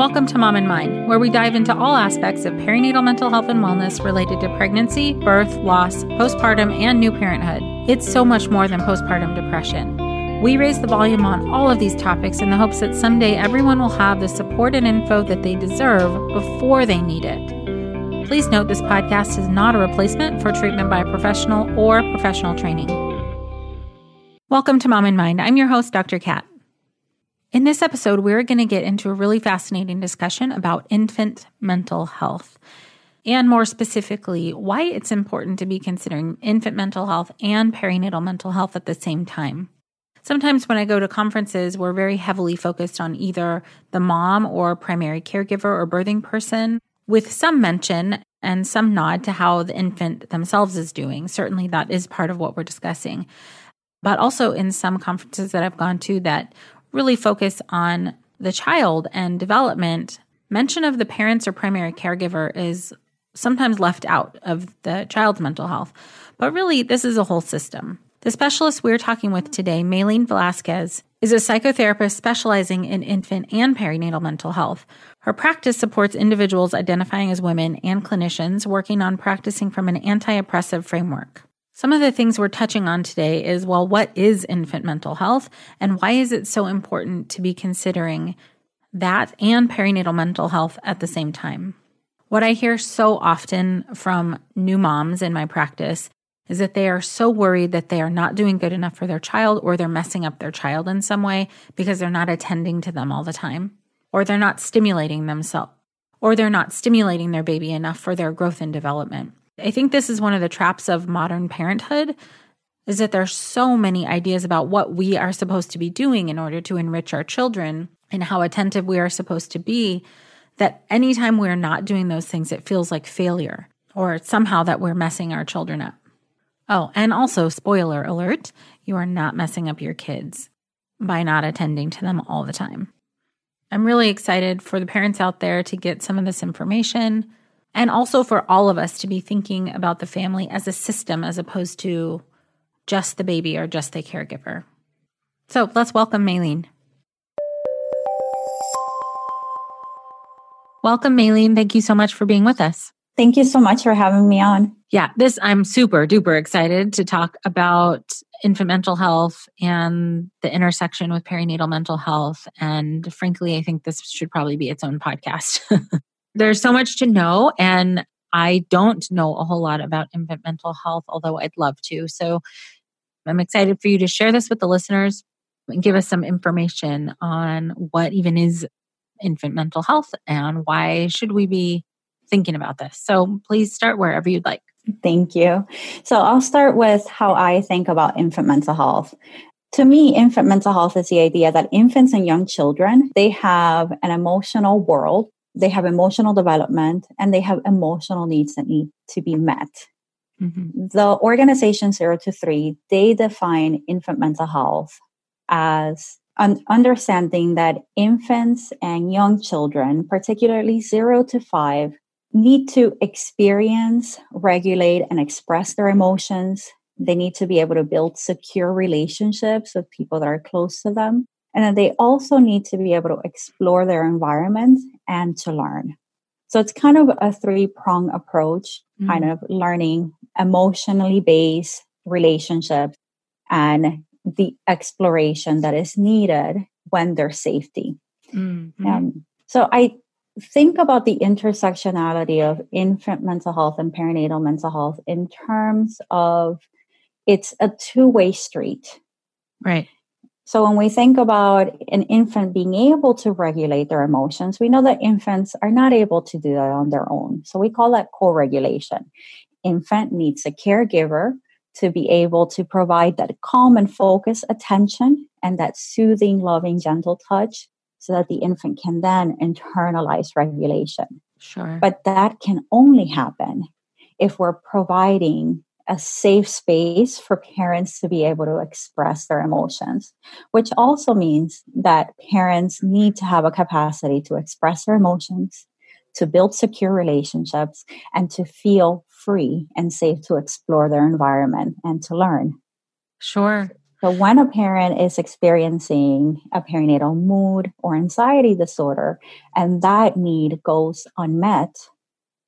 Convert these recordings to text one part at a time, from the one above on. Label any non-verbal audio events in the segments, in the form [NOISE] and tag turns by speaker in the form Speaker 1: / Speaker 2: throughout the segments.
Speaker 1: Welcome to Mom and Mind, where we dive into all aspects of perinatal mental health and wellness related to pregnancy, birth, loss, postpartum, and new parenthood. It's so much more than postpartum depression. We raise the volume on all of these topics in the hopes that someday everyone will have the support and info that they deserve before they need it. Please note this podcast is not a replacement for treatment by a professional or professional training. Welcome to Mom and Mind. I'm your host, Dr. Kat. In this episode, we're going to get into a really fascinating discussion about infant mental health. And more specifically, why it's important to be considering infant mental health and perinatal mental health at the same time. Sometimes when I go to conferences, we're very heavily focused on either the mom or primary caregiver or birthing person, with some mention and some nod to how the infant themselves is doing. Certainly, that is part of what we're discussing. But also in some conferences that I've gone to that really focus on the child and development, mention of the parents or primary caregiver is sometimes left out of the child's mental health. But really, this is a whole system. The specialist we're talking with today, Maylene Velasquez, is a psychotherapist specializing in infant and perinatal mental health. Her practice supports individuals identifying as women and clinicians working on practicing from an anti oppressive framework. Some of the things we're touching on today is well, what is infant mental health and why is it so important to be considering that and perinatal mental health at the same time? What I hear so often from new moms in my practice is that they are so worried that they are not doing good enough for their child or they're messing up their child in some way because they're not attending to them all the time or they're not stimulating themselves or they're not stimulating their baby enough for their growth and development. I think this is one of the traps of modern parenthood is that there's so many ideas about what we are supposed to be doing in order to enrich our children and how attentive we are supposed to be that anytime we're not doing those things it feels like failure or somehow that we're messing our children up. Oh, and also spoiler alert, you are not messing up your kids by not attending to them all the time. I'm really excited for the parents out there to get some of this information and also for all of us to be thinking about the family as a system as opposed to just the baby or just the caregiver. So let's welcome Maylene. Welcome, Maylene. Thank you so much for being with us.
Speaker 2: Thank you so much for having me on.
Speaker 1: Yeah, this I'm super duper excited to talk about infant mental health and the intersection with perinatal mental health. And frankly, I think this should probably be its own podcast. [LAUGHS] There's so much to know, and I don't know a whole lot about infant mental health, although I'd love to. So I'm excited for you to share this with the listeners and give us some information on what even is infant mental health and why should we be thinking about this. So please start wherever you'd like.
Speaker 2: Thank you. So I'll start with how I think about infant mental health. To me, infant mental health is the idea that infants and young children, they have an emotional world they have emotional development and they have emotional needs that need to be met. Mm-hmm. The organization Zero to Three, they define infant mental health as an understanding that infants and young children, particularly zero to five, need to experience, regulate, and express their emotions. They need to be able to build secure relationships with people that are close to them. And then they also need to be able to explore their environment and to learn. So it's kind of a three prong approach, mm-hmm. kind of learning emotionally based relationships and the exploration that is needed when there's safety. Mm-hmm. Um, so I think about the intersectionality of infant mental health and perinatal mental health in terms of it's a two way street.
Speaker 1: Right.
Speaker 2: So when we think about an infant being able to regulate their emotions, we know that infants are not able to do that on their own. So we call that co-regulation. Infant needs a caregiver to be able to provide that calm and focused attention and that soothing, loving, gentle touch so that the infant can then internalize regulation.
Speaker 1: Sure.
Speaker 2: But that can only happen if we're providing a safe space for parents to be able to express their emotions, which also means that parents need to have a capacity to express their emotions, to build secure relationships, and to feel free and safe to explore their environment and to learn.
Speaker 1: Sure.
Speaker 2: So, when a parent is experiencing a perinatal mood or anxiety disorder and that need goes unmet,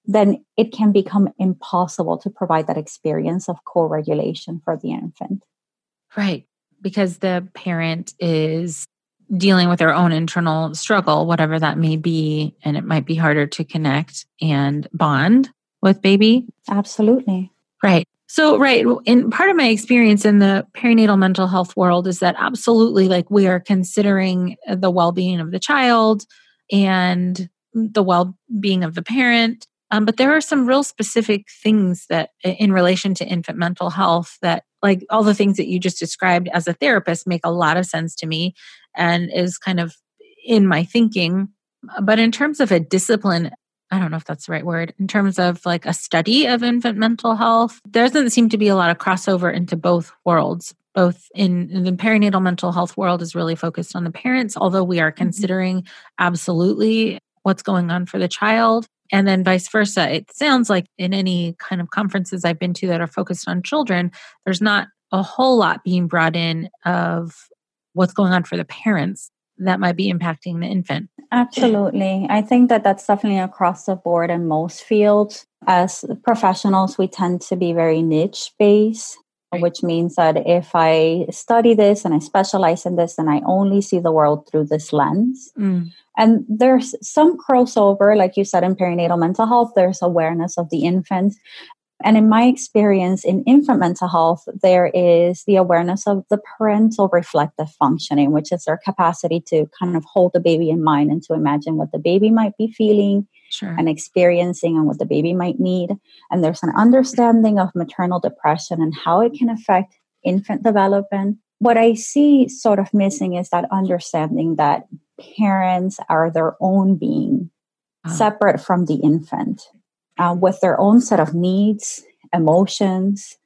Speaker 2: then it can become impossible to provide that experience of co regulation for the infant.
Speaker 1: Right. Because the parent is dealing with their own internal struggle, whatever that may be, and it might be harder to connect and bond with baby.
Speaker 2: Absolutely.
Speaker 1: Right. So, right. And part of my experience in the perinatal mental health world is that absolutely like we are considering the well being of the child and the well being of the parent um, but there are some real specific things that, in relation to infant mental health, that like all the things that you just described as a therapist make a lot of sense to me and is kind of in my thinking. But in terms of a discipline, I don't know if that's the right word, in terms of like a study of infant mental health, there doesn't seem to be a lot of crossover into both worlds. Both in, in the perinatal mental health world is really focused on the parents, although we are mm-hmm. considering absolutely what's going on for the child and then vice versa. It sounds like in any kind of conferences I've been to that are focused on children, there's not a whole lot being brought in of what's going on for the parents that might be impacting the infant.
Speaker 2: Absolutely. I think that that's definitely across the board in most fields. As professionals, we tend to be very niche based. Which means that if I study this and I specialize in this, and I only see the world through this lens. Mm. And there's some crossover, like you said, in perinatal mental health, there's awareness of the infant. And in my experience in infant mental health, there is the awareness of the parental reflective functioning, which is their capacity to kind of hold the baby in mind and to imagine what the baby might be feeling sure. and experiencing and what the baby might need. And there's an understanding of maternal depression and how it can affect infant development. What I see sort of missing is that understanding that parents are their own being, oh. separate from the infant, uh, with their own set of needs, emotions,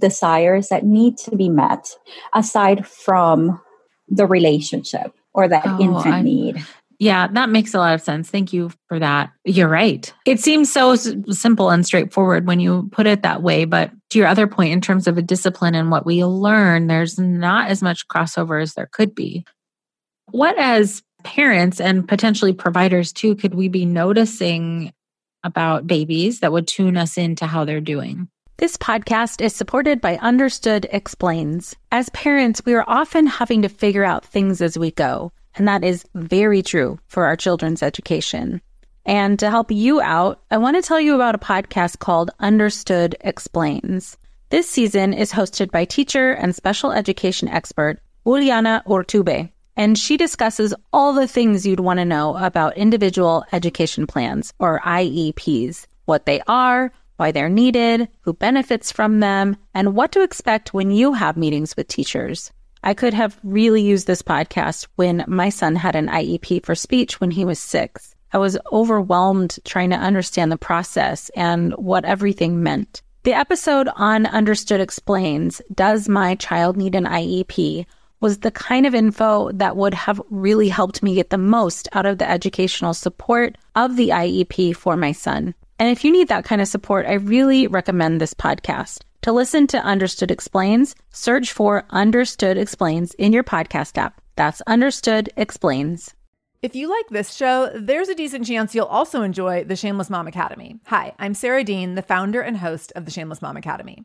Speaker 2: desires that need to be met, aside from the relationship or that oh, infant I'm, need.
Speaker 1: Yeah, that makes a lot of sense. Thank you for that. You're right. It seems so simple and straightforward when you put it that way. But to your other point, in terms of a discipline and what we learn, there's not as much crossover as there could be. What, as parents and potentially providers too, could we be noticing about babies that would tune us into how they're doing?
Speaker 3: This podcast is supported by Understood Explains. As parents, we are often having to figure out things as we go, and that is very true for our children's education. And to help you out, I want to tell you about a podcast called Understood Explains. This season is hosted by teacher and special education expert Juliana Urtubey and she discusses all the things you'd want to know about individual education plans or IEPs, what they are, why they're needed, who benefits from them, and what to expect when you have meetings with teachers. I could have really used this podcast when my son had an IEP for speech when he was six. I was overwhelmed trying to understand the process and what everything meant. The episode on Understood Explains Does My Child Need an IEP? Was the kind of info that would have really helped me get the most out of the educational support of the IEP for my son. And if you need that kind of support, I really recommend this podcast. To listen to Understood Explains, search for Understood Explains in your podcast app. That's Understood Explains.
Speaker 4: If you like this show, there's a decent chance you'll also enjoy the Shameless Mom Academy. Hi, I'm Sarah Dean, the founder and host of the Shameless Mom Academy.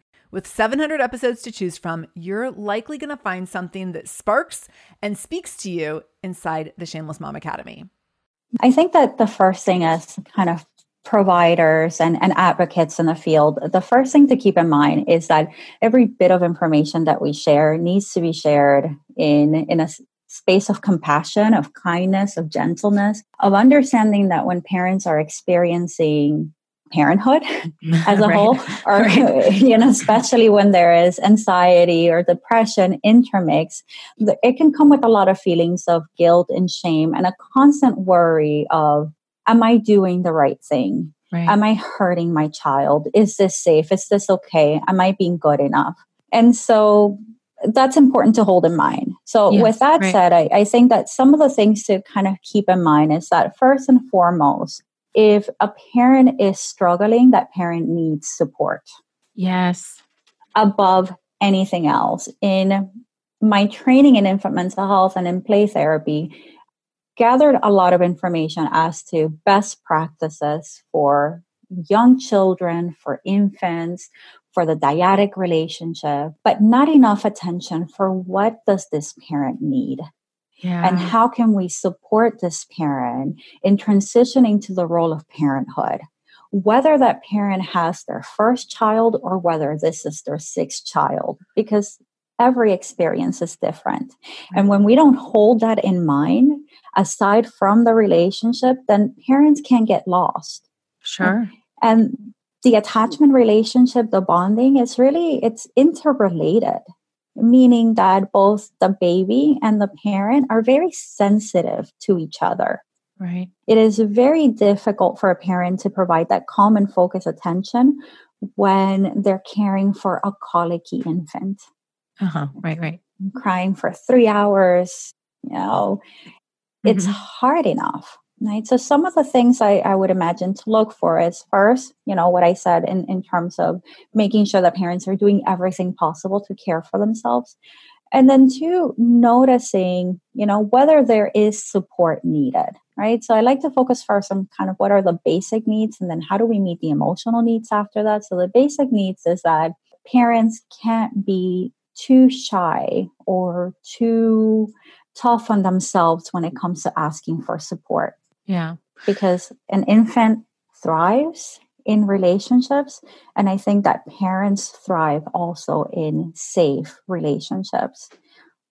Speaker 4: With 700 episodes to choose from, you're likely going to find something that sparks and speaks to you inside the Shameless Mom Academy.
Speaker 2: I think that the first thing as kind of providers and, and advocates in the field, the first thing to keep in mind is that every bit of information that we share needs to be shared in, in a space of compassion, of kindness, of gentleness, of understanding that when parents are experiencing parenthood [LAUGHS] as a right. whole or right. [LAUGHS] you know especially when there is anxiety or depression intermix it can come with a lot of feelings of guilt and shame and a constant worry of am i doing the right thing right. am i hurting my child is this safe is this okay am i being good enough and so that's important to hold in mind. So, yes, with that said, I, I think that some of the things to kind of keep in mind is that first and foremost, if a parent is struggling, that parent needs support.
Speaker 3: Yes.
Speaker 2: Above anything else. In my training in infant mental health and in play therapy, gathered a lot of information as to best practices for young children, for infants, for the dyadic relationship, but not enough attention for what does this parent need? Yeah. And how can we support this parent in transitioning to the role of parenthood? Whether that parent has their first child or whether this is their sixth child, because every experience is different. And when we don't hold that in mind, aside from the relationship, then parents can get lost.
Speaker 3: Sure.
Speaker 2: And, and the attachment relationship, the bonding is really it's interrelated, meaning that both the baby and the parent are very sensitive to each other.
Speaker 3: Right.
Speaker 2: It is very difficult for a parent to provide that calm and focused attention when they're caring for a colicky infant.
Speaker 3: Uh-huh. Right, right.
Speaker 2: Crying for three hours, you know, mm-hmm. it's hard enough Right. So some of the things I, I would imagine to look for is first, you know, what I said in, in terms of making sure that parents are doing everything possible to care for themselves. And then two, noticing, you know, whether there is support needed. Right. So I like to focus first on kind of what are the basic needs and then how do we meet the emotional needs after that. So the basic needs is that parents can't be too shy or too tough on themselves when it comes to asking for support
Speaker 3: yeah.
Speaker 2: Because an infant thrives in relationships. And I think that parents thrive also in safe relationships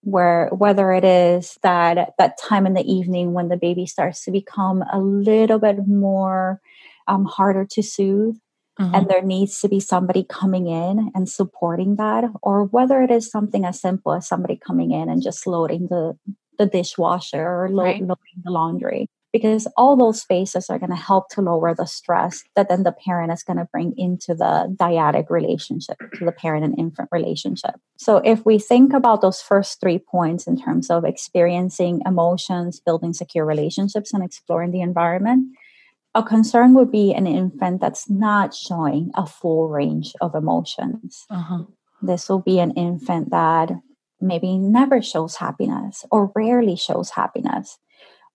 Speaker 2: where whether it is that that time in the evening when the baby starts to become a little bit more um, harder to soothe mm-hmm. and there needs to be somebody coming in and supporting that or whether it is something as simple as somebody coming in and just loading the the dishwasher or lo- right. loading the laundry because all those spaces are going to help to lower the stress that then the parent is going to bring into the dyadic relationship, to the parent and infant relationship. So if we think about those first three points in terms of experiencing emotions, building secure relationships, and exploring the environment, a concern would be an infant that's not showing a full range of emotions. Uh-huh. This will be an infant that maybe never shows happiness or rarely shows happiness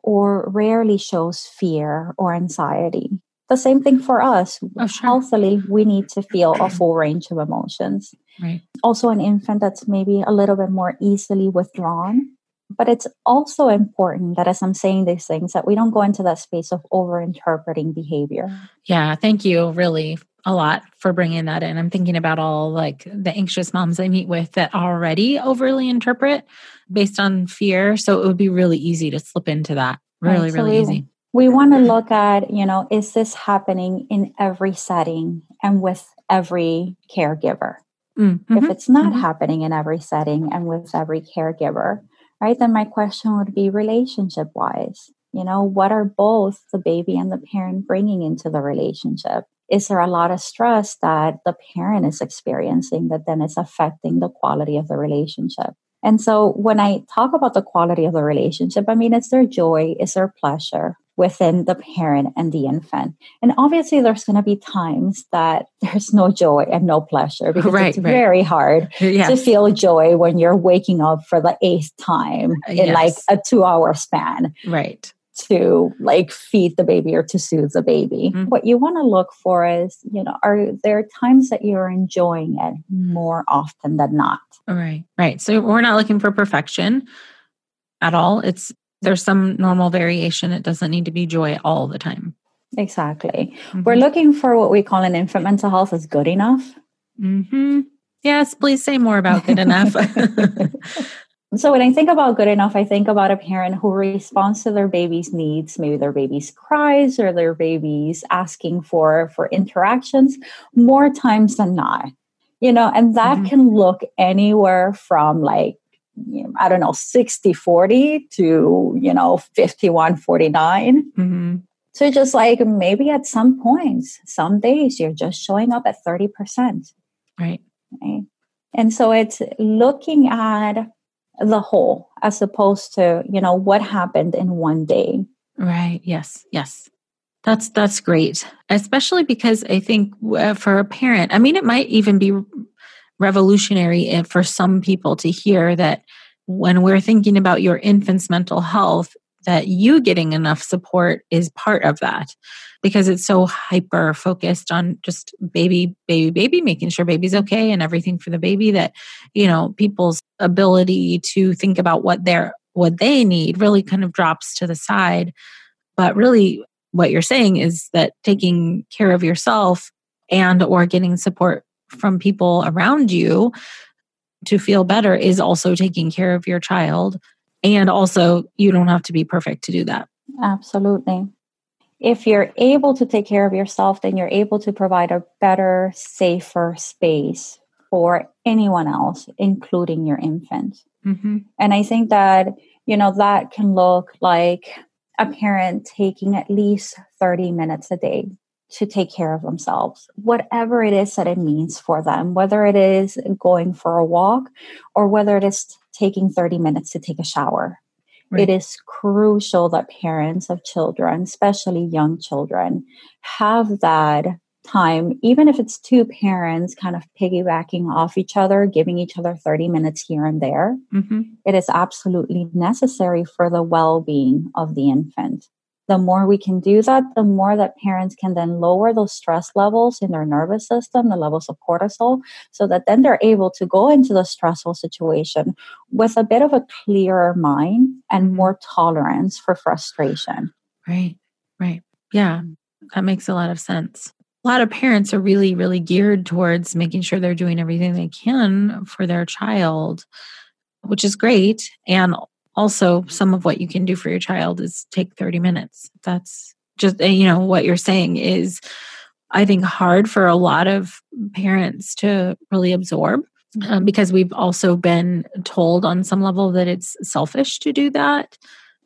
Speaker 2: or rarely shows fear or anxiety. The same thing for us. Oh, sure. Healthily, we need to feel a full range of emotions.
Speaker 3: Right.
Speaker 2: Also, an infant that's maybe a little bit more easily withdrawn But it's also important that as I'm saying these things, that we don't go into that space of over interpreting behavior.
Speaker 1: Yeah, thank you really a lot for bringing that in. I'm thinking about all like the anxious moms I meet with that already overly interpret based on fear. So it would be really easy to slip into that. Really, right, so really we, easy.
Speaker 2: We want to look at, you know, is this happening in every setting and with every caregiver? Mm-hmm. If it's not mm-hmm. happening in every setting and with every caregiver, right, then my question would be relationship wise. You know, what are both the baby and the parent bringing into the relationship? Is there a lot of stress that the parent is experiencing that then is affecting the quality of the relationship? And so when I talk about the quality of the relationship, I mean, it's their joy, it's their pleasure within the parent and the infant. And obviously, there's going to be times that [LAUGHS] there's no joy and no pleasure because right, it's right. very hard yes. to feel joy when you're waking up for the eighth time in yes. like a two hour span.
Speaker 1: Right
Speaker 2: to like feed the baby or to soothe the baby. Mm-hmm. What you want to look for is, you know, are there times that you're enjoying it more often than not?
Speaker 1: Right, right. So we're not looking for perfection at all. It's there's some normal variation. It doesn't need to be joy all the time.
Speaker 2: Exactly. Mm-hmm. We're looking for what we call in infant mental health as good enough.
Speaker 1: Mm-hmm. Yes, please say more about good enough. [LAUGHS] [LAUGHS]
Speaker 2: So when I think about good enough, I think about a parent who responds to their baby's needs, maybe their baby's cries or their baby's asking for for interactions more times than not. You know, and that mm-hmm. can look anywhere from like you know, I don't know, 60 40 to, you know, 51 49. Mm-hmm. So just like maybe at some points, some days you're just showing up at 30%.
Speaker 1: Right.
Speaker 2: Right. And so it's looking at the whole as opposed to you know what happened in one day.
Speaker 1: Right. Yes. Yes. That's that's great. Especially because i think uh, for a parent i mean it might even be revolutionary for some people to hear that when we're thinking about your infant's mental health that you getting enough support is part of that because it's so hyper focused on just baby baby baby making sure baby's okay and everything for the baby that you know people's ability to think about what they're what they need really kind of drops to the side. But really what you're saying is that taking care of yourself and or getting support from people around you to feel better is also taking care of your child. And also you don't have to be perfect to do that.
Speaker 2: Absolutely if you're able to take care of yourself then you're able to provide a better safer space for anyone else, including your infant. Mm-hmm. And I think that, you know, that can look like a parent taking at least 30 minutes a day to take care of themselves, whatever it is that it means for them, whether it is going for a walk or whether it is taking 30 minutes to take a shower. Right. It is crucial that parents of children, especially young children, have that time, even if it's two parents kind of piggybacking off each other, giving each other 30 minutes here and there, mm-hmm. it is absolutely necessary for the well being of the infant. The more we can do that, the more that parents can then lower those stress levels in their nervous system, the levels of cortisol, so that then they're able to go into the stressful situation with a bit of a clearer mind and mm-hmm. more tolerance for frustration.
Speaker 1: Right, right. Yeah, that makes a lot of sense a lot of parents are really, really geared towards making sure they're doing everything they can for their child, which is great. And also, some of what you can do for your child is take 30 minutes. That's just, you know, what you're saying is, I think, hard for a lot of parents to really absorb. Um, because we've also been told on some level that it's selfish to do that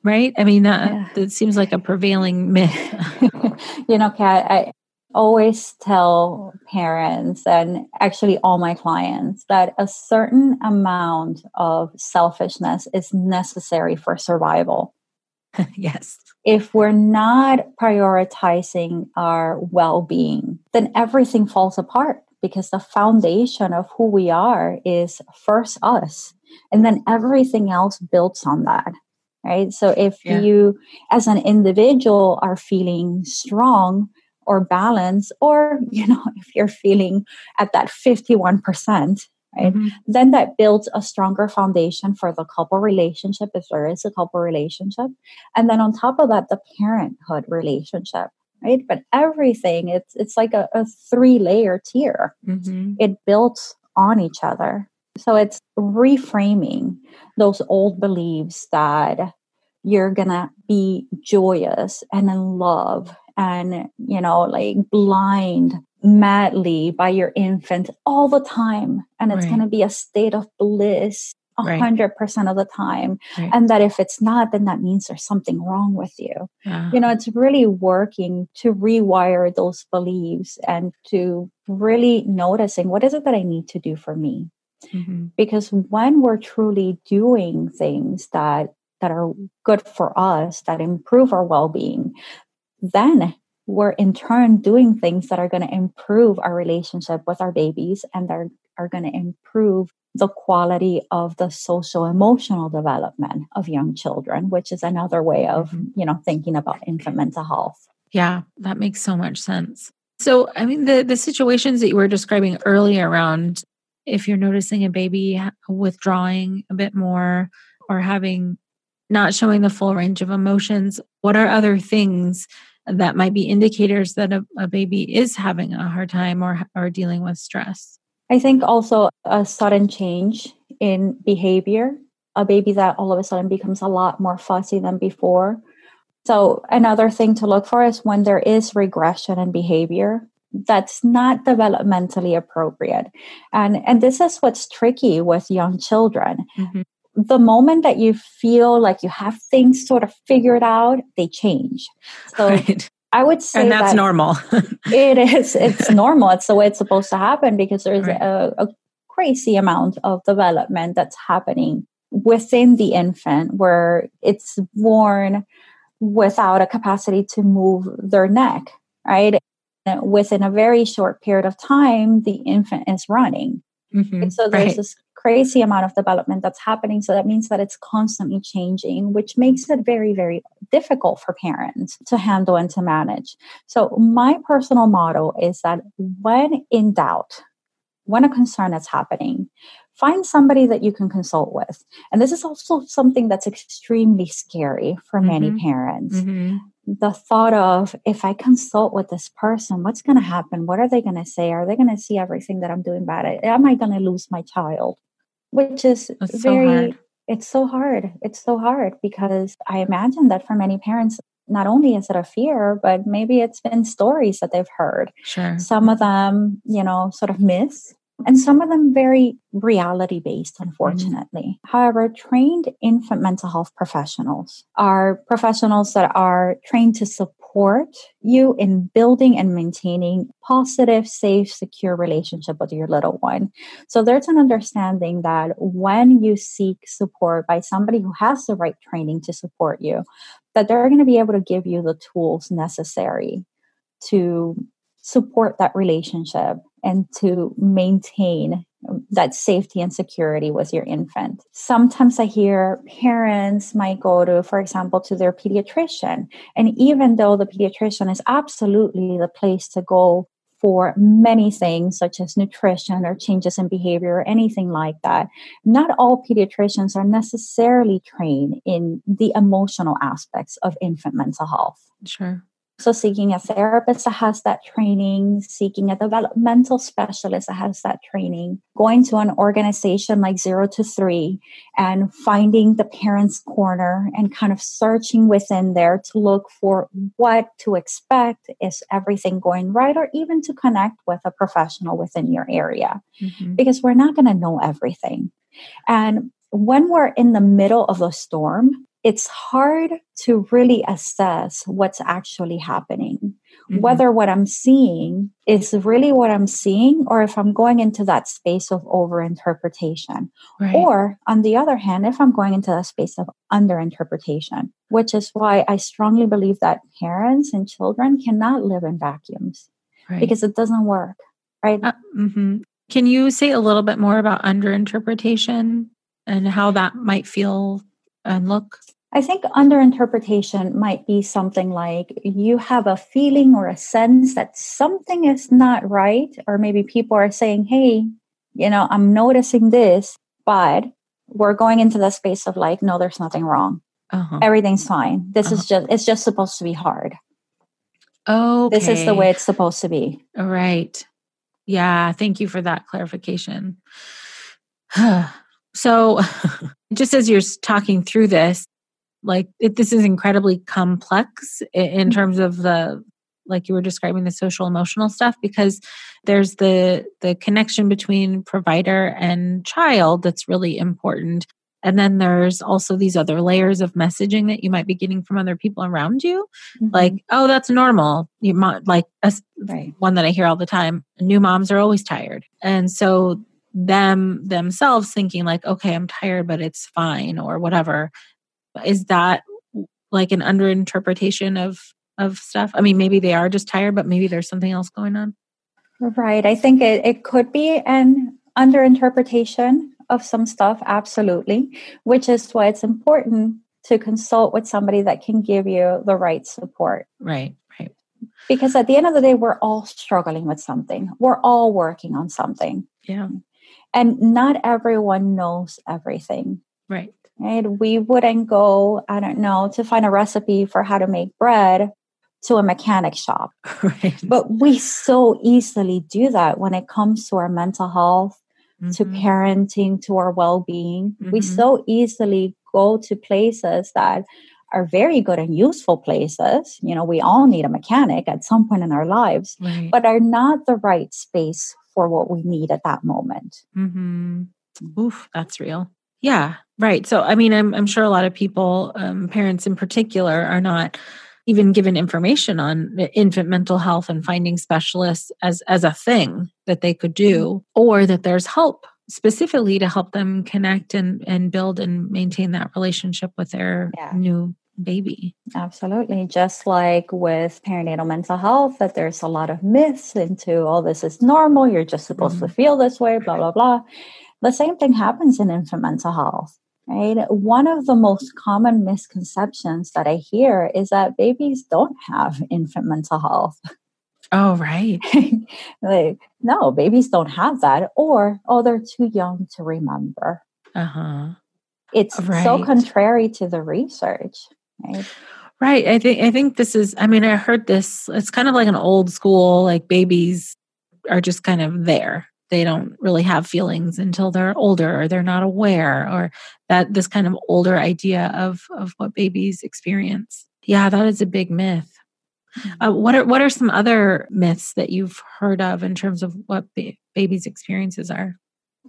Speaker 1: right i mean that, yeah. that seems like a prevailing [LAUGHS] myth [LAUGHS]
Speaker 2: you know kat I, always tell parents and actually all my clients that a certain amount of selfishness is necessary for survival. [LAUGHS]
Speaker 1: yes.
Speaker 2: If we're not prioritizing our well being, then everything falls apart because the foundation of who we are is first us. And then everything else builds on that. Right. So if yeah. you, as an individual, are feeling strong, or balance or [LAUGHS] you know if you're feeling at that 51% right? Mm-hmm. Then that builds a stronger foundation for the couple relationship, if there is a couple relationship. And then on top of that, the parenthood relationship, right? But everything, it's it's like a, a three layer tier. Mm-hmm. It builds on each other. So it's reframing those old beliefs that you're gonna be joyous and in love and you know like blind madly by your infant all the time and it's right. going to be a state of bliss a hundred percent of the time right. and that if it's not then that means there's something wrong with you uh-huh. you know it's really working to rewire those beliefs and to really noticing what is it that i need to do for me mm-hmm. because when we're truly doing things that that are good for us that improve our well-being then we're in turn doing things that are going to improve our relationship with our babies and that are, are going to improve the quality of the social emotional development of young children which is another way of mm-hmm. you know thinking about infant mental health
Speaker 1: yeah that makes so much sense so i mean the the situations that you were describing earlier around if you're noticing a baby withdrawing a bit more or having not showing the full range of emotions what are other things that might be indicators that a, a baby is having a hard time or, or dealing with stress.
Speaker 2: I think also a sudden change in behavior, a baby that all of a sudden becomes a lot more fussy than before. So, another thing to look for is when there is regression in behavior that's not developmentally appropriate. And, and this is what's tricky with young children. Mm-hmm the moment that you feel like you have things sort of figured out, they change. So right. I would say
Speaker 1: and that's
Speaker 2: that
Speaker 1: normal. [LAUGHS]
Speaker 2: it is. It's normal. It's the way it's supposed to happen because there's right. a, a crazy amount of development that's happening within the infant where it's born without a capacity to move their neck, right? Within a very short period of time, the infant is running. Mm-hmm. So there's right. this crazy amount of development that's happening. So that means that it's constantly changing, which makes it very, very difficult for parents to handle and to manage. So my personal motto is that when in doubt, when a concern is happening, find somebody that you can consult with. And this is also something that's extremely scary for mm-hmm. many parents. Mm-hmm the thought of if I consult with this person, what's going to happen? What are they going to say? Are they going to see everything that I'm doing bad? Am I going to lose my child? Which is That's very, so it's so hard. It's so hard because I imagine that for many parents, not only is it a fear, but maybe it's been stories that they've heard.
Speaker 1: Sure.
Speaker 2: Some of them, you know, sort of myths and some of them very reality based, mm-hmm. unfortunately. Mm-hmm. However, trained infant mental health professionals are professionals that are trained to support you in building and maintaining positive, safe, secure relationship with your little one. So there's an understanding that when you seek support by somebody who has the right training to support you, that they're going to be able to give you the tools necessary to support that relationship and to maintain um, that safety and security with your infant. Sometimes I hear parents might go to, for example, to their pediatrician. And even though the pediatrician is absolutely the place to go for many things, such as nutrition or changes in behavior or anything like that, not all pediatricians are necessarily trained in the emotional aspects of infant mental health.
Speaker 1: Sure.
Speaker 2: So, seeking a therapist that has that training, seeking a developmental specialist that has that training, going to an organization like Zero to Three and finding the parents' corner and kind of searching within there to look for what to expect. Is everything going right? Or even to connect with a professional within your area mm-hmm. because we're not going to know everything. And when we're in the middle of a storm, it's hard to really assess what's actually happening. Mm-hmm. Whether what I'm seeing is really what I'm seeing, or if I'm going into that space of overinterpretation. Right. Or, on the other hand, if I'm going into a space of underinterpretation, which is why I strongly believe that parents and children cannot live in vacuums right. because it doesn't work. Right. Uh,
Speaker 1: mm-hmm. Can you say a little bit more about underinterpretation and how that might feel and look?
Speaker 2: I think underinterpretation might be something like you have a feeling or a sense that something is not right, or maybe people are saying, hey, you know, I'm noticing this, but we're going into the space of like, no, there's nothing wrong. Uh-huh. Everything's fine. This uh-huh. is just, it's just supposed to be hard.
Speaker 1: Oh,
Speaker 2: okay. this is the way it's supposed to be.
Speaker 1: All right. Yeah. Thank you for that clarification. [SIGHS] [SIGHS] so, [LAUGHS] just as you're talking through this, like it, this is incredibly complex in, in mm-hmm. terms of the like you were describing the social emotional stuff because there's the the connection between provider and child that's really important and then there's also these other layers of messaging that you might be getting from other people around you mm-hmm. like oh that's normal you might like a, right. one that i hear all the time new moms are always tired and so them themselves thinking like okay i'm tired but it's fine or whatever is that like an underinterpretation of of stuff? I mean, maybe they are just tired, but maybe there's something else going on.
Speaker 2: Right. I think it, it could be an underinterpretation of some stuff, absolutely, which is why it's important to consult with somebody that can give you the right support.
Speaker 1: Right, right.
Speaker 2: Because at the end of the day, we're all struggling with something, we're all working on something.
Speaker 1: Yeah.
Speaker 2: And not everyone knows everything.
Speaker 1: Right.
Speaker 2: Right. We wouldn't go, I don't know, to find a recipe for how to make bread to a mechanic shop. [LAUGHS] Right. But we so easily do that when it comes to our mental health, mm-hmm. to parenting, to our well being. Mm-hmm. We so easily go to places that are very good and useful places. You know, we all need a mechanic at some point in our lives, right. but are not the right space for what we need at that moment.
Speaker 1: Mm-hmm. Oof, that's real. Yeah, right. So, I mean, I'm, I'm sure a lot of people, um, parents in particular, are not even given information on infant mental health and finding specialists as as a thing that they could do mm-hmm. or that there's help specifically to help them connect and and build and maintain that relationship with their yeah. new baby
Speaker 2: absolutely just like with perinatal mental health that there's a lot of myths into all oh, this is normal you're just supposed mm-hmm. to feel this way blah blah blah the same thing happens in infant mental health right? One of the most common misconceptions that I hear is that babies don't have infant mental health.
Speaker 1: Oh, right. [LAUGHS]
Speaker 2: like, no, babies don't have that, or oh, they're too young to remember.
Speaker 1: Uh huh.
Speaker 2: It's right. so contrary to the research, right?
Speaker 1: Right. I think I think this is I mean, I heard this it's kind of like an old school, like babies are just kind of there they don't really have feelings until they're older or they're not aware or that this kind of older idea of of what babies experience yeah that is a big myth uh, mm-hmm. what are what are some other myths that you've heard of in terms of what ba- babies experiences are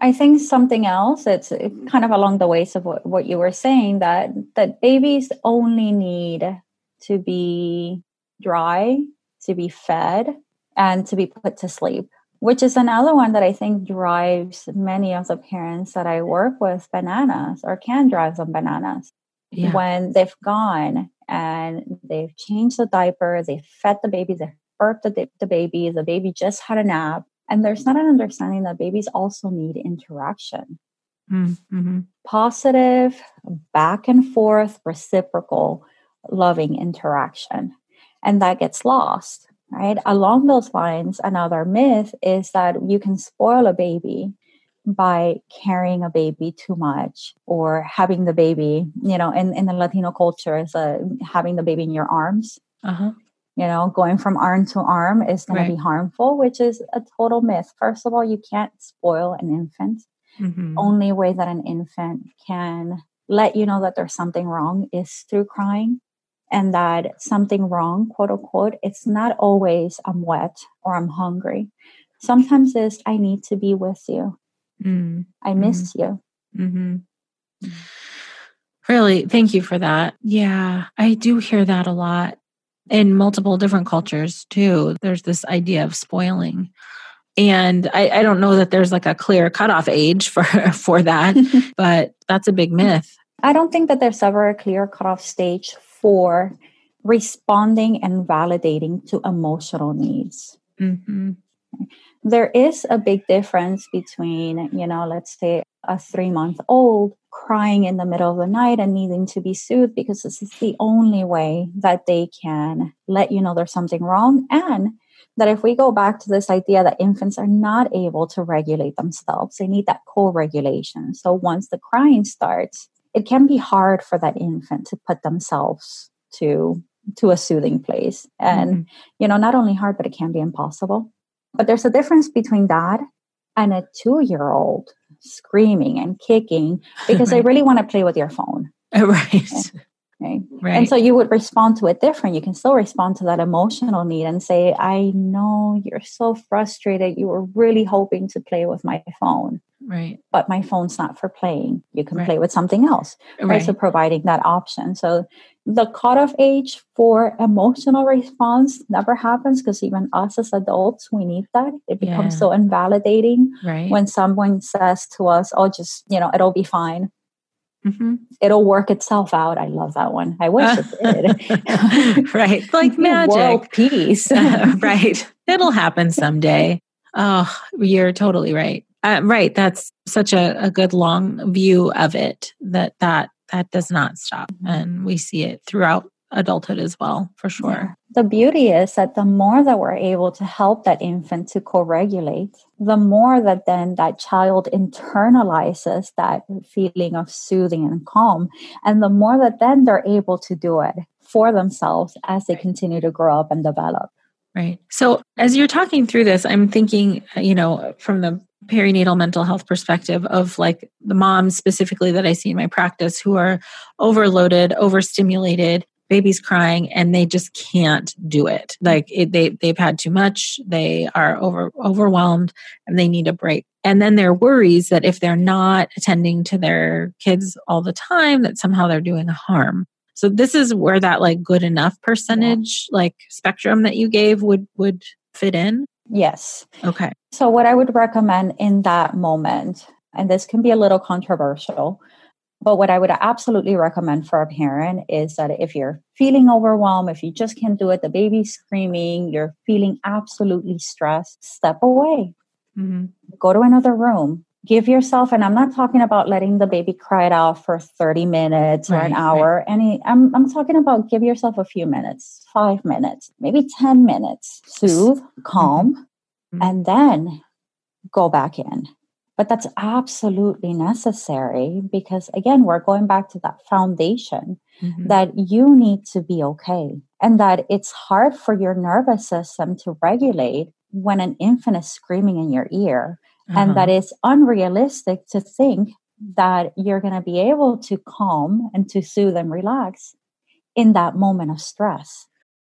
Speaker 2: i think something else it's uh, mm-hmm. kind of along the ways of what, what you were saying that that babies only need to be dry to be fed and to be put to sleep which is another one that I think drives many of the parents that I work with bananas or can drive them bananas. Yeah. When they've gone and they've changed the diaper, they've fed the baby, they've burped the, the baby, the baby just had a nap, and there's not an understanding that babies also need interaction. Mm-hmm. Positive, back and forth, reciprocal, loving interaction. And that gets lost right? Along those lines, another myth is that you can spoil a baby by carrying a baby too much or having the baby, you know, in, in the Latino culture, is uh, having the baby in your arms. Uh-huh. You know, going from arm to arm is going right. to be harmful, which is a total myth. First of all, you can't spoil an infant. Mm-hmm. Only way that an infant can let you know that there's something wrong is through crying and that something wrong, quote unquote, it's not always I'm wet or I'm hungry. Sometimes it's I need to be with you. Mm. I miss mm. you. Mm-hmm.
Speaker 1: Really, thank you for that. Yeah, I do hear that a lot in multiple different cultures too. There's this idea of spoiling. And I, I don't know that there's like a clear cutoff age for [LAUGHS] for that, [LAUGHS] but that's a big myth.
Speaker 2: I don't think that there's ever a clear cutoff stage for responding and validating to emotional needs. Mm-hmm. There is a big difference between, you know, let's say a three month old crying in the middle of the night and needing to be soothed because this is the only way that they can let you know there's something wrong and that if we go back to this idea that infants are not able to regulate themselves, they need that co regulation. So once the crying starts, it can be hard for that infant to put themselves to to a soothing place and mm-hmm. you know not only hard but it can be impossible but there's a difference between that and a 2 year old screaming and kicking because [LAUGHS] right. they really want to play with your phone [LAUGHS]
Speaker 1: right
Speaker 2: Right? right. And so you would respond to it different. You can still respond to that emotional need and say, I know you're so frustrated. You were really hoping to play with my phone.
Speaker 1: Right.
Speaker 2: But my phone's not for playing. You can right. play with something else. Right. right. So providing that option. So the cutoff age for emotional response never happens because even us as adults, we need that. It becomes yeah. so invalidating
Speaker 1: right.
Speaker 2: when someone says to us, Oh, just, you know, it'll be fine Mm-hmm. It'll work itself out. I love that one. I wish it [LAUGHS]
Speaker 1: did. [LAUGHS] right. [LAUGHS] Like magic. World
Speaker 2: peace.
Speaker 1: right. It'll happen someday. Oh, you're totally right. Uh, right. That's such a, a good long view of it that that that does not stop. And we see it throughout adulthood as well, for sure. Yeah.
Speaker 2: The beauty is that the more that we're able to help that infant to co regulate, the more that then that child internalizes that feeling of soothing and calm. And the more that then they're able to do it for themselves as they continue to grow up and develop.
Speaker 1: Right. So, as you're talking through this, I'm thinking, uh, you know, from the perinatal mental health perspective of like the moms specifically that I see in my practice who are overloaded, overstimulated, babies crying and they just can't do it. Like it, they they've had too much they are over overwhelmed and they need a break. And then there are worries that if they're not attending to their kids all the time that somehow they're doing harm so this is where that like good enough percentage yeah. like spectrum that you gave would would fit in
Speaker 2: yes
Speaker 1: okay
Speaker 2: so what i would recommend in that moment and this can be a little controversial but what I would absolutely recommend for a parent is that if you're feeling overwhelmed, if you just can't do it, the baby's screaming, you're feeling absolutely stressed, step away. Mm-hmm. Go to another room. Give yourself, and I'm not talking about letting the baby cry it out for 30 minutes or an hour. Right. Any, I'm, I'm talking about give yourself a few minutes, five minutes, maybe 10 minutes. Soothe, calm, mm-hmm. and then go back in but that's absolutely necessary because, again, we're going back to that foundation mm-hmm. that you need to be okay and that it's hard for your nervous system to regulate when an infant is screaming in your ear. Uh-huh. And that uh-huh. it's unrealistic to think that you're going to be able to calm and to soothe and relax in that moment of stress.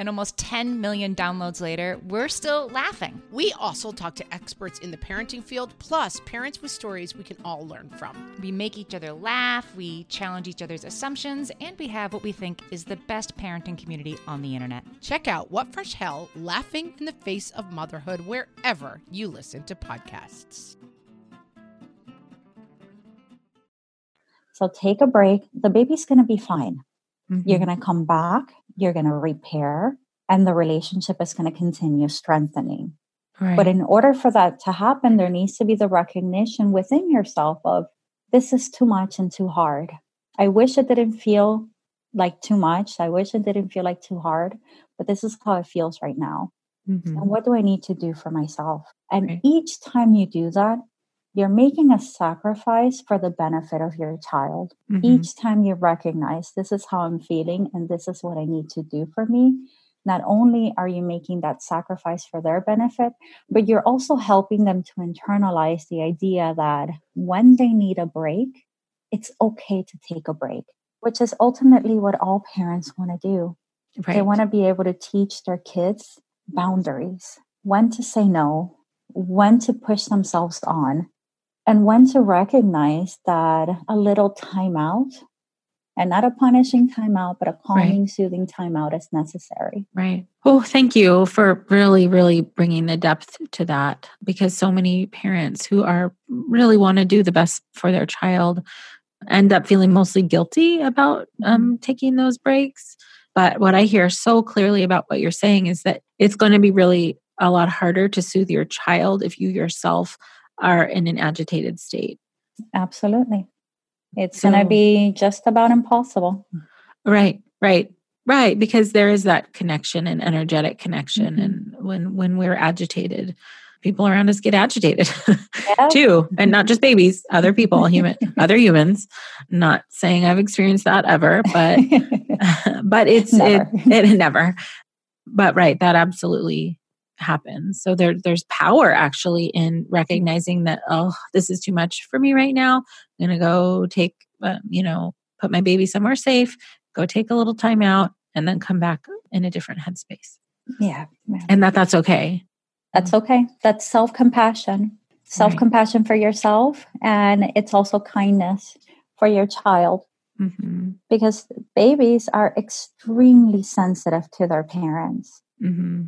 Speaker 5: And almost 10 million downloads later, we're still laughing.
Speaker 6: We also talk to experts in the parenting field, plus parents with stories we can all learn from.
Speaker 5: We make each other laugh, we challenge each other's assumptions, and we have what we think is the best parenting community on the internet.
Speaker 6: Check out What Fresh Hell Laughing in the Face of Motherhood wherever you listen to podcasts.
Speaker 2: So take a break. The baby's going to be fine. Mm-hmm. You're going to come back, you're going to repair, and the relationship is going to continue strengthening.
Speaker 1: Right.
Speaker 2: But in order for that to happen, there needs to be the recognition within yourself of this is too much and too hard. I wish it didn't feel like too much. I wish it didn't feel like too hard, but this is how it feels right now.
Speaker 1: Mhm.
Speaker 2: And what do I need to do for myself? And
Speaker 1: Right.
Speaker 2: each time you do that, you're making a sacrifice for the benefit of your child.
Speaker 1: Mhm.
Speaker 2: Each time you recognize this is how I'm feeling and this is what I need to do for me, not only are you making that sacrifice for their benefit, but you're also helping them to internalize the idea that when they need a break, it's okay to take a break, which is ultimately what all parents want to do. They want to be able to teach their kids boundaries, when to say no, when to push themselves on, and when to recognize that a little timeout and not a punishing timeout, but a calming, soothing timeout is necessary.
Speaker 1: Right. Oh, thank you for really, really bringing the depth to that because so many parents who are really want to do the best for their child end up feeling mostly guilty about um, taking those breaks. But what I hear so clearly about what you're saying is that it's going to be really a lot harder to soothe your child if you yourself are in an agitated state.
Speaker 2: Absolutely. It's going to be just about impossible.
Speaker 1: Right, right, right. Because there is that connection and energetic connection,
Speaker 2: Mhm.
Speaker 1: and when when we're agitated, people around us get agitated [LAUGHS]
Speaker 2: Yeah.
Speaker 1: too, and not just babies, other people, human, [LAUGHS] other humans. Not saying I've experienced that ever, but [LAUGHS] but it's
Speaker 2: Never.
Speaker 1: it it never. But right, that absolutely happens. So there there's power actually in recognizing that oh, this is too much for me right now. I'm gonna go take uh, you know put my baby somewhere safe, go take a little time out, and then come back in a different headspace,
Speaker 2: yeah. yeah.
Speaker 1: and that that's okay.
Speaker 2: That's okay. That's self compassion. Self compassion for yourself. And it's also kindness for your child
Speaker 1: hmm
Speaker 2: because babies are extremely sensitive to their parents,
Speaker 1: hmm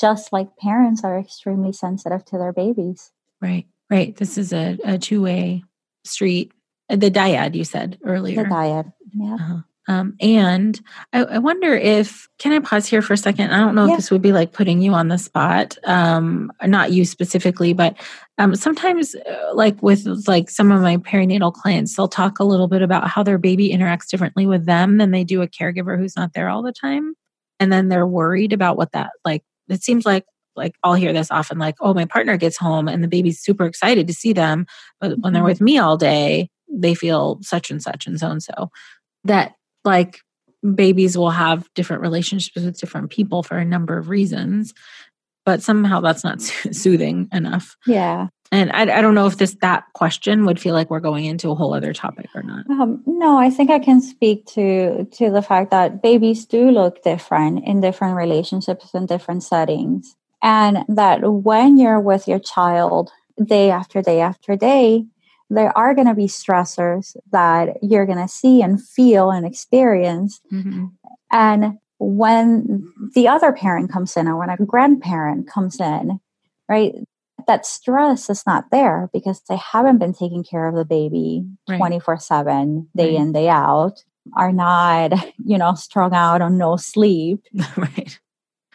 Speaker 2: just like parents are extremely sensitive to their babies.
Speaker 1: Right, right. This is a, a two way street. Uh, The dyad you said earlier.
Speaker 2: The dyad. Yeah.
Speaker 1: Uh-huh. Um, and I, I wonder if can I pause here for a second? I don't know
Speaker 2: Yeah.
Speaker 1: if this would be like putting you on the spot, um, not you specifically, but um, sometimes, uh, like with like some of my perinatal clients, they'll talk a little bit about how their baby interacts differently with them than they do a caregiver who's not there all the time, and then they're worried about what that like. It seems like like I'll hear this often, like, oh, my partner gets home and the baby's super excited to see them, but when they're
Speaker 2: Mhm.
Speaker 1: with me all day, they feel such and such and so and so. That like babies will have different relationships with different people for a number of reasons but somehow that's not [LAUGHS] soothing enough
Speaker 2: Yeah.
Speaker 1: And I, I don't know if this that question would feel like we're going into a whole other topic or not
Speaker 2: Um, no, I think I can speak to to the fact that babies do look different in different relationships and different settings, and that when you're with your child day after day after day, there are going to be stressors that you're going to see and feel and experience,
Speaker 1: mm-hmm.
Speaker 2: and when the other parent comes in or when a grandparent comes in, right? That stress is not there because they haven't been taking care of the baby
Speaker 1: Right.
Speaker 2: 24 7, day
Speaker 1: Right.
Speaker 2: in, day out, are not, [LAUGHS] you know, strung out on no sleep, [LAUGHS]
Speaker 1: right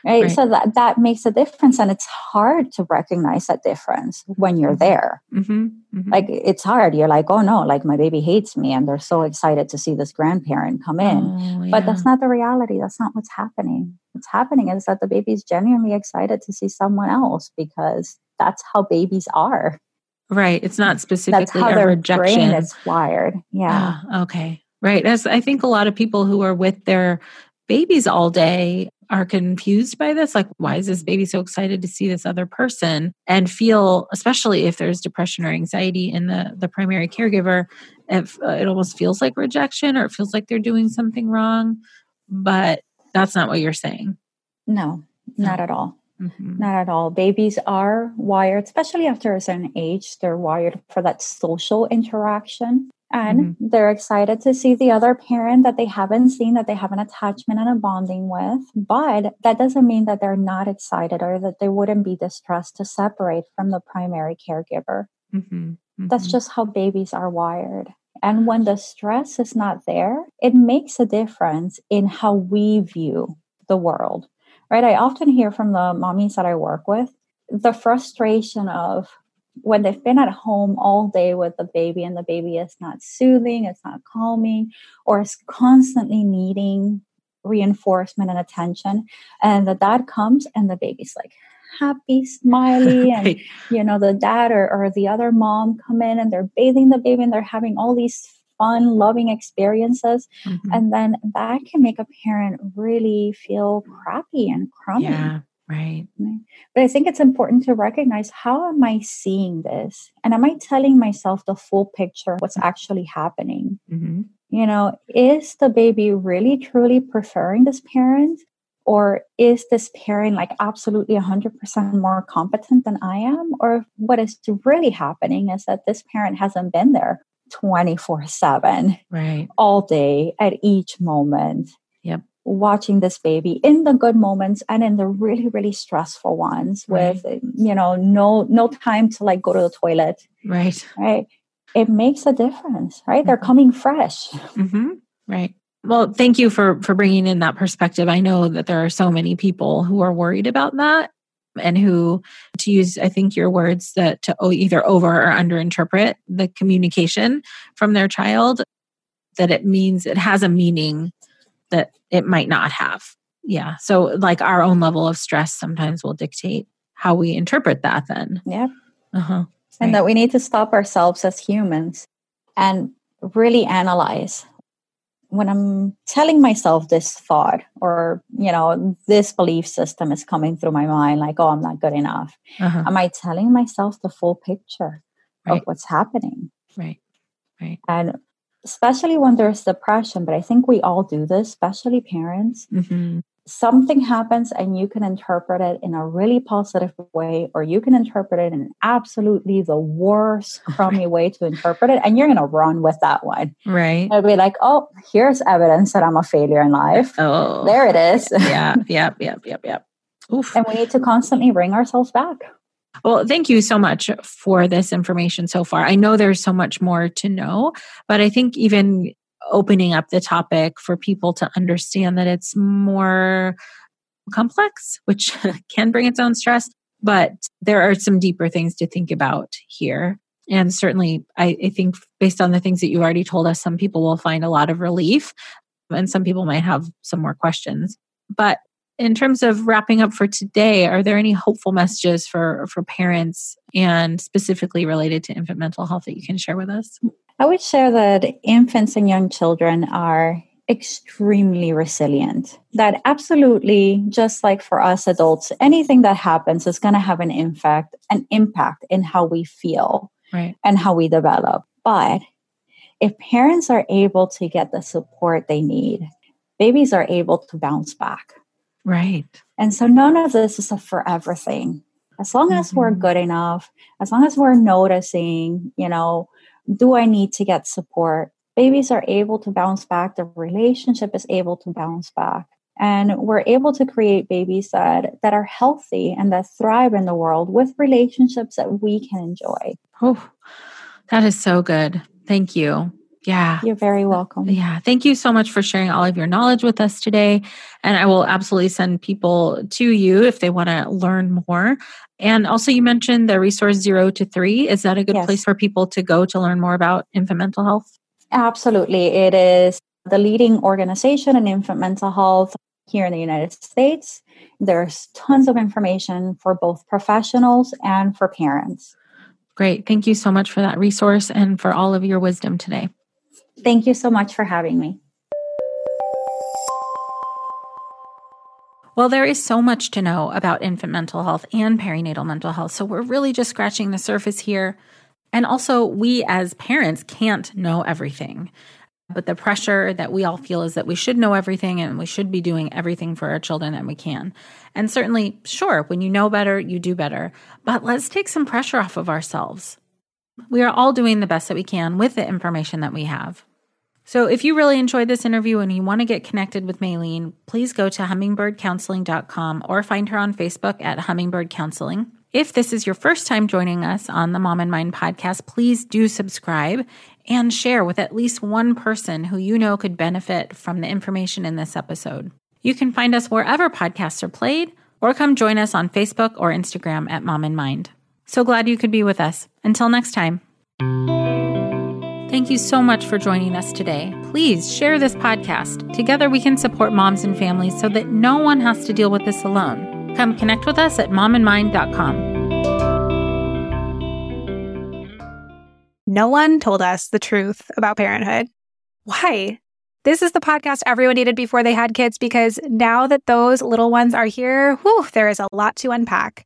Speaker 2: right?
Speaker 1: Right.
Speaker 2: So that, that makes a difference. And it's hard to recognize that difference when you're
Speaker 1: Mhm.
Speaker 2: there.
Speaker 1: mm-hmm. Mm-hmm.
Speaker 2: Like, it's hard. You're like, oh no, like my baby hates me. And they're so excited to see this grandparent come in.
Speaker 1: Oh,
Speaker 2: But that's not the reality. That's not what's happening. What's happening is that the baby's genuinely excited to see someone else because that's how babies are.
Speaker 1: right it's not
Speaker 2: That's
Speaker 1: specifically
Speaker 2: how
Speaker 1: a
Speaker 2: their
Speaker 1: rejection
Speaker 2: brain is wired. Yeah.
Speaker 1: Ah, okay. Right. As I think a lot of people who are with their babies all day are confused by this. Like, why is this baby so excited to see this other person? And feel, especially if there's depression or anxiety in the, the primary caregiver, if uh, it almost feels like rejection or it feels like they're doing something wrong. But that's not what you're saying.
Speaker 2: No, not at all.
Speaker 1: Mhm.
Speaker 2: Not at all. Babies are wired, especially after a certain age, they're wired for that social interaction. And they're excited to see the other parent that they haven't seen, that they have an attachment and a bonding with. But that doesn't mean that they're not excited or that they wouldn't be distressed to separate from the primary caregiver.
Speaker 1: Mhm.
Speaker 2: That's
Speaker 1: Mhm.
Speaker 2: just how babies are wired. And when the stress is not there, it makes a difference in how we view the world, right? I often hear from the mommies that I work with the frustration of when they've been at home all day with the baby and the baby is not soothing, it's not calming, or is constantly needing reinforcement and attention. And the dad comes and the baby's like happy, smiley, [LAUGHS] and you know, the dad or, or the other mom come in and they're bathing the baby and they're having all these fun, loving experiences. Mm-hmm. And then that can make a parent really feel crappy and crummy.
Speaker 3: Yeah. Right.
Speaker 2: But I think it's important to recognize how am I seeing this? And am I telling myself the full picture, what's actually happening? Mm-hmm. You know, is the baby really truly preferring this parent? Or is this parent like absolutely 100% more competent than I am? Or what is really happening is that this parent hasn't been there 24 7
Speaker 3: right.
Speaker 2: all day at each moment.
Speaker 3: Yep.
Speaker 2: Watching this baby in the good moments and in the really really stressful ones right. with you know no no time to like go to the toilet.
Speaker 3: Right.
Speaker 2: Right? It makes a difference right? Mm-hmm. they're coming fresh.
Speaker 3: Mm-hmm. right well thank you for for bringing in that perspective. I know that there are so many people who are worried about that and who to use i think your words that to either over or under interpret the communication from their child that it means it has a meaning that it might not have. Yeah. So like our own level of stress sometimes will dictate how we interpret that then.
Speaker 2: Yeah. Uh-huh. And that we need to stop ourselves as humans and really analyze when I'm telling myself this thought or, you know, this belief system is coming through my mind, like, oh, I'm not good enough, uh-huh. am I telling myself the full picture right. of what's happening?
Speaker 3: Right. Right.
Speaker 2: And especially when there's depression, but I think we all do this, especially parents. Mm-hmm something happens and you can interpret it in a really positive way or you can interpret it in absolutely the worst [LAUGHS] crummy way to interpret it and you're going to run with that one.
Speaker 3: Right.
Speaker 2: It'll be like oh here's evidence that i'm a failure in life.
Speaker 3: Oh.
Speaker 2: There it is.
Speaker 3: Yeah yep yep yep yep
Speaker 2: Oof. and we need to constantly bring ourselves back.
Speaker 3: Well, thank you so much for this information so far. I know there's so much more to know, but I think even opening up the topic for people to understand that it's more complex, which [LAUGHS] can bring its own stress. But there are some deeper things to think about here. And certainly, I, I think based on the things that you already told us, some people will find a lot of relief and some people might have some more questions. But in terms of wrapping up for today, are there any hopeful messages for, for parents and specifically related to infant mental health that you can share with us?
Speaker 2: I would share that infants and young children are extremely resilient. That absolutely, just like for us adults, anything that happens is going to have an impact, an impact in how we feel
Speaker 3: right.
Speaker 2: and how we develop. But if parents are able to get the support they need, babies are able to bounce back.
Speaker 3: Right.
Speaker 2: And so none of this is a forever thing. As long as mm-hmm. we're good enough, as long as we're noticing, you know, do I need to get support? Babies are able to bounce back. The relationship is able to bounce back. And we're able to create babies that, that are healthy and that thrive in the world with relationships that we can enjoy.
Speaker 3: Oh, that is so good. Thank you. Yeah.
Speaker 2: You're very welcome.
Speaker 3: Yeah. Thank you so much for sharing all of your knowledge with us today. And I will absolutely send people to you if they want to learn more. And also, you mentioned the resource zero to three. Is that a good yes. place for people to go to learn more about infant mental health?
Speaker 2: Absolutely. It is the leading organization in infant mental health here in the United States. There's tons of information for both professionals and for parents.
Speaker 3: Great. Thank you so much for that resource and for all of your wisdom today.
Speaker 2: Thank you so much for having me.
Speaker 1: Well, there is so much to know about infant mental health and perinatal mental health. So we're really just scratching the surface here. And also, we as parents can't know everything. But the pressure that we all feel is that we should know everything and we should be doing everything for our children that we can. And certainly, sure, when you know better, you do better. But let's take some pressure off of ourselves. We are all doing the best that we can with the information that we have. So, if you really enjoyed this interview and you want to get connected with Maylene, please go to hummingbirdcounseling.com or find her on Facebook at Hummingbird Counseling. If this is your first time joining us on the Mom and Mind podcast, please do subscribe and share with at least one person who you know could benefit from the information in this episode. You can find us wherever podcasts are played or come join us on Facebook or Instagram at Mom and Mind. So glad you could be with us. Until next time. Thank you so much for joining us today. Please share this podcast. Together we can support moms and families so that no one has to deal with this alone. Come connect with us at momandmind.com.
Speaker 7: No one told us the truth about parenthood. Why? This is the podcast everyone needed before they had kids because now that those little ones are here, whew, there is a lot to unpack.